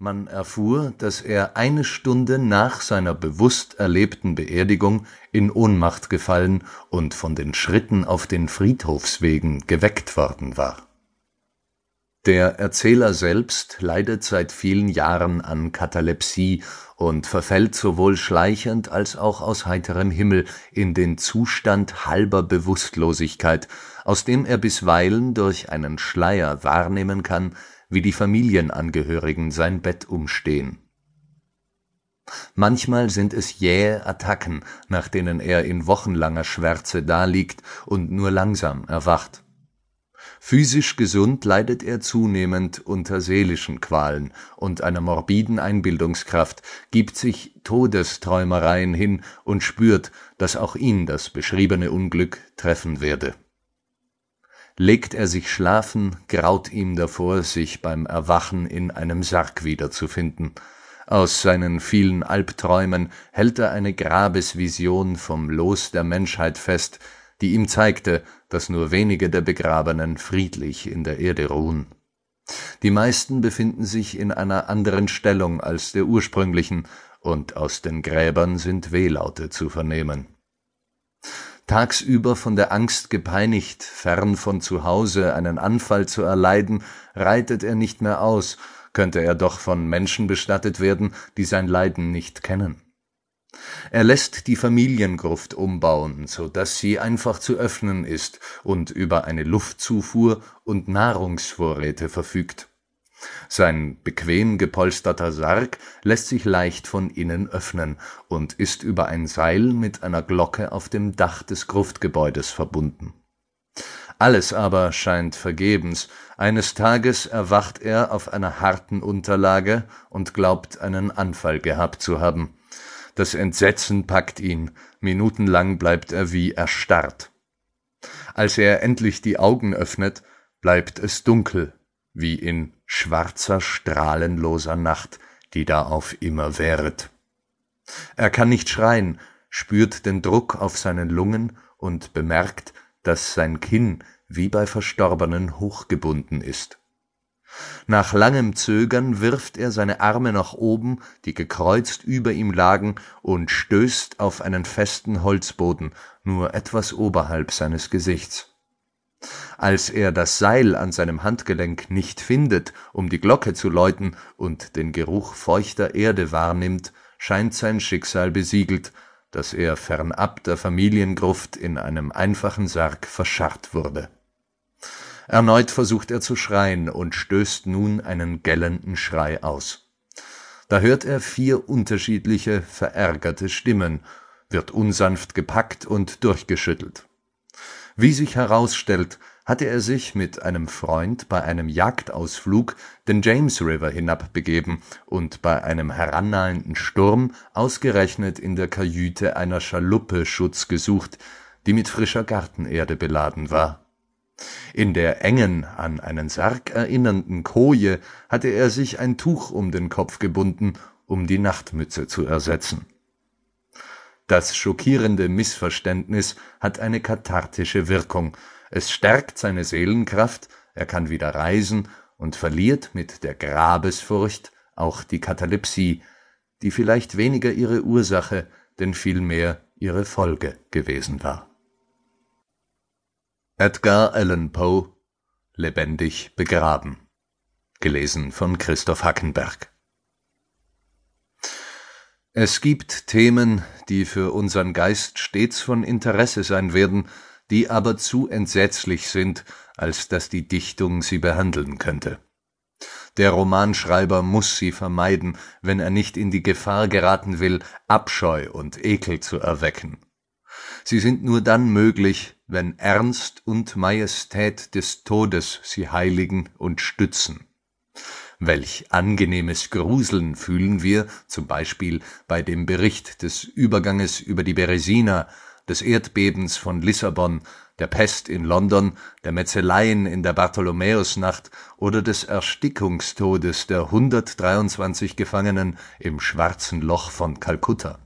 Man erfuhr, dass er eine Stunde nach seiner bewusst erlebten Beerdigung in Ohnmacht gefallen und von den Schritten auf den Friedhofswegen geweckt worden war. Der Erzähler selbst leidet seit vielen Jahren an Katalepsie und verfällt sowohl schleichend als auch aus heiterem Himmel in den Zustand halber Bewusstlosigkeit, aus dem er bisweilen durch einen Schleier wahrnehmen kann, wie die Familienangehörigen sein Bett umstehen. Manchmal sind es jähe Attacken, nach denen er in wochenlanger Schwärze daliegt und nur langsam erwacht Physisch gesund leidet er zunehmend unter seelischen Qualen und einer morbiden Einbildungskraft, gibt sich Todesträumereien hin und spürt, dass auch ihn das beschriebene Unglück treffen werde. Legt er sich schlafen, graut ihm davor, sich beim Erwachen in einem Sarg wiederzufinden. Aus seinen vielen Albträumen hält er eine Grabesvision vom Los der Menschheit fest, die ihm zeigte, dass nur wenige der Begrabenen friedlich in der Erde ruhen. Die meisten befinden sich in einer anderen Stellung als der ursprünglichen, und aus den Gräbern sind Wehlaute zu vernehmen. Tagsüber von der Angst gepeinigt, fern von zu Hause einen Anfall zu erleiden, reitet er nicht mehr aus, könnte er doch von Menschen bestattet werden, die sein Leiden nicht kennen. Er lässt die Familiengruft umbauen, so dass sie einfach zu öffnen ist und über eine Luftzufuhr und Nahrungsvorräte verfügt. Sein bequem gepolsterter Sarg lässt sich leicht von innen öffnen und ist über ein Seil mit einer Glocke auf dem Dach des Gruftgebäudes verbunden. Alles aber scheint vergebens, eines Tages erwacht er auf einer harten Unterlage und glaubt einen Anfall gehabt zu haben das Entsetzen packt ihn, minutenlang bleibt er wie erstarrt. Als er endlich die Augen öffnet, bleibt es dunkel, wie in schwarzer, strahlenloser Nacht, die da auf immer währet. Er kann nicht schreien, spürt den Druck auf seinen Lungen und bemerkt, dass sein Kinn wie bei Verstorbenen hochgebunden ist. Nach langem Zögern wirft er seine Arme nach oben, die gekreuzt über ihm lagen, und stößt auf einen festen Holzboden, nur etwas oberhalb seines Gesichts. Als er das Seil an seinem Handgelenk nicht findet, um die Glocke zu läuten, und den Geruch feuchter Erde wahrnimmt, scheint sein Schicksal besiegelt, dass er fernab der Familiengruft in einem einfachen Sarg verscharrt wurde Erneut versucht er zu schreien und stößt nun einen gellenden Schrei aus. Da hört er vier unterschiedliche, verärgerte Stimmen, wird unsanft gepackt und durchgeschüttelt. Wie sich herausstellt, hatte er sich mit einem Freund bei einem Jagdausflug den James River hinabbegeben und bei einem herannahenden Sturm ausgerechnet in der Kajüte einer Schaluppe Schutz gesucht, die mit frischer Gartenerde beladen war in der engen, an einen Sarg erinnernden Koje hatte er sich ein Tuch um den Kopf gebunden, um die Nachtmütze zu ersetzen. Das schockierende Missverständnis hat eine kathartische Wirkung, es stärkt seine Seelenkraft, er kann wieder reisen und verliert mit der Grabesfurcht auch die Katalepsie, die vielleicht weniger ihre Ursache, denn vielmehr ihre Folge gewesen war Edgar Allan Poe Lebendig begraben gelesen von Christoph Hackenberg Es gibt Themen, die für unseren Geist stets von Interesse sein werden, die aber zu entsetzlich sind, als dass die Dichtung sie behandeln könnte. Der Romanschreiber muss sie vermeiden, wenn er nicht in die Gefahr geraten will, Abscheu und Ekel zu erwecken. Sie sind nur dann möglich, wenn Ernst und Majestät des Todes sie heiligen und stützen. Welch angenehmes Gruseln fühlen wir, zum Beispiel bei dem Bericht des Überganges über die Beresina, des Erdbebens von Lissabon, der Pest in London, der Metzeleien in der Bartholomäusnacht oder des Erstickungstodes der 123 Gefangenen im Schwarzen Loch von Kalkutta.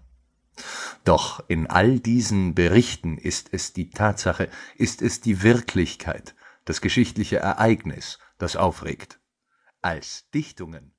Doch in all diesen Berichten ist es die Tatsache, ist es die Wirklichkeit, das geschichtliche Ereignis, das aufregt. Als Dichtungen